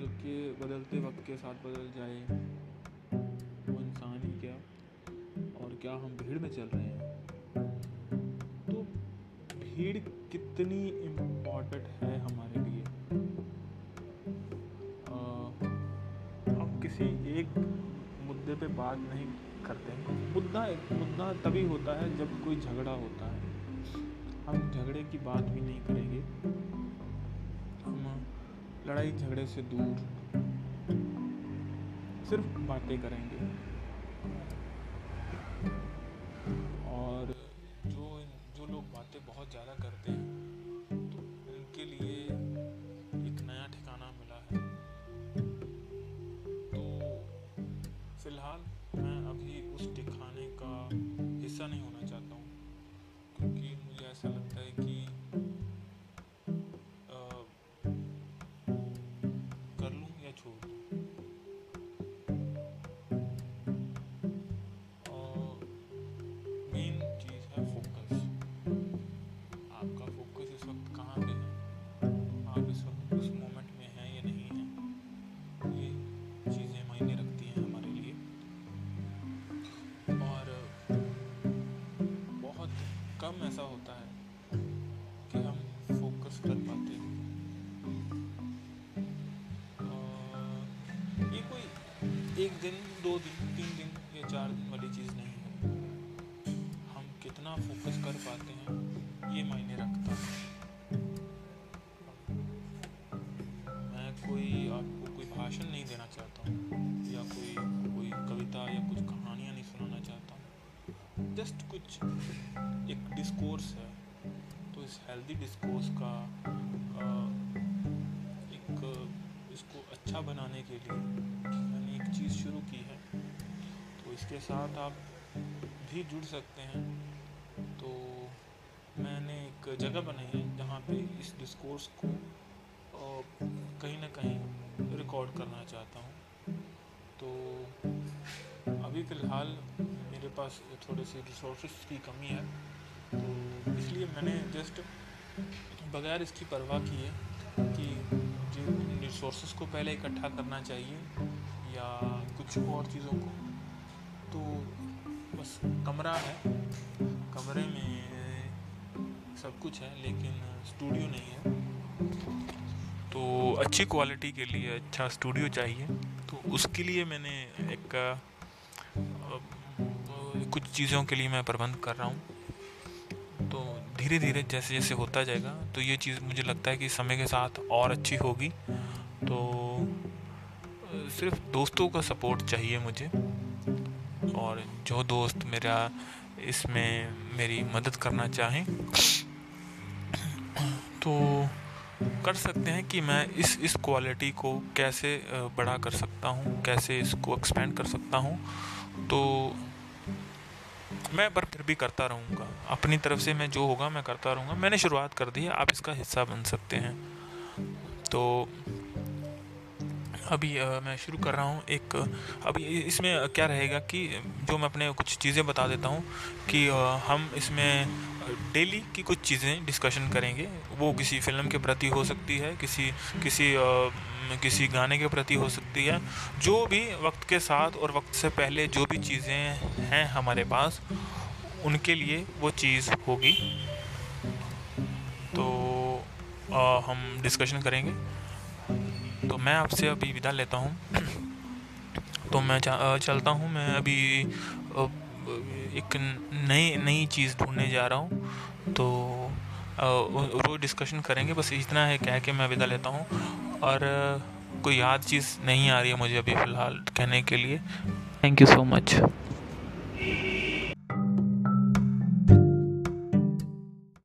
बदल के बदलते वक्त के साथ बदल जाए वो इंसान ही क्या? और क्या हम भीड़ में चल रहे हैं? तो भीड़ कितनी इम्पोर्टेंट है हमारे लिए? आ, हम किसी एक मुद्दे पे बात नहीं करते हैं। मुद्दा मुद्दा तभी होता है जब कोई झगड़ा होता है। हम झगड़े की बात भी नहीं करेंगे। हम लड़ाई झगड़े से दूर। सिर्फ़ बातें करेंगे। और जो जो लोग बातें बहुत ज़्यादा करते हैं तो उनके लिए एक नया ठिकाना मिला है। तो फ़िलहाल मैं अभी उस ठिकाने का हिस्सा नहीं होना एक दिन, दो दिन, तीन दिन या चार दिन वाली चीज़ नहीं है। हम कितना फोकस कर पाते हैं, ये मायने रखता है। मैं कोई आपको कोई भाषण नहीं देना चाहता हूँ, या कोई कोई कविता या कुछ कहानियाँ नहीं सुनाना चाहता हूँ। जस्ट कुछ, एक डिस्कोर्स है। तो इस हेल्दी डिस्कोर्स का एक, इसको अच्छा बनाने के लिए एक चीज़ शुरू की है तो इसके साथ आप भी जुड़ सकते हैं। तो मैंने एक जगह बनाई है जहाँ पे इस डिस्कोर्स को कहीं ना कहीं रिकॉर्ड करना चाहता हूँ। तो अभी फ़िलहाल मेरे पास थोड़े से रिसोर्स की कमी है तो इसलिए मैंने जस्ट बगैर इसकी परवाह किए कि जिन रिसोर्स को पहले इकट्ठा करना चाहिए या कुछ और चीज़ों को। तो बस कमरा है। कमरे में सब कुछ है, लेकिन स्टूडियो नहीं है। तो अच्छी क्वालिटी के लिए अच्छा स्टूडियो चाहिए। तो उसके लिए मैंने एक कुछ चीज़ों के लिए मैं प्रबंध कर रहा हूँ। तो धीरे धीरे जैसे जैसे होता जाएगा तो ये चीज़ मुझे लगता है कि समय के साथ और अच्छी होगी। तो सिर्फ़ दोस्तों का सपोर्ट चाहिए मुझे। और जो दोस्त मेरा इसमें मेरी मदद करना चाहें तो कर सकते हैं कि मैं इस इस क्वालिटी को कैसे बड़ा कर सकता हूँ, कैसे इसको एक्सपेंड कर सकता हूँ। तो मैं पर फिर भी करता रहूँगा। अपनी तरफ़ से मैं जो होगा मैं करता रहूँगा। मैंने शुरुआत कर दी है, आप इसका हिस्सा बन सकते हैं। तो अभी अ, मैं शुरू कर रहा हूँ एक अभी इसमें क्या रहेगा कि जो मैं अपने कुछ चीज़ें बता देता हूँ कि अ, हम इसमें डेली की कुछ चीज़ें डिस्कशन करेंगे। वो किसी फ़िल्म के प्रति हो सकती है किसी किसी म, किसी गाने के प्रति हो सकती है। जो भी वक्त के साथ और वक्त से पहले जो भी चीज़ें हैं हमारे पास उनके लिए वो चीज़ होगी। तो अ, हम डिस्कशन करेंगे। तो मैं आपसे अभी विदा लेता हूँ। तो मैं चलता हूँ। मैं अभी एक नई नई चीज़ ढूँढने जा रहा हूँ। तो वो डिस्कशन करेंगे। बस इतना है कह के मैं विदा लेता हूँ। और, कोई याद चीज़ नहीं आ रही है मुझे अभी फ़िलहाल कहने के लिए। Thank you so much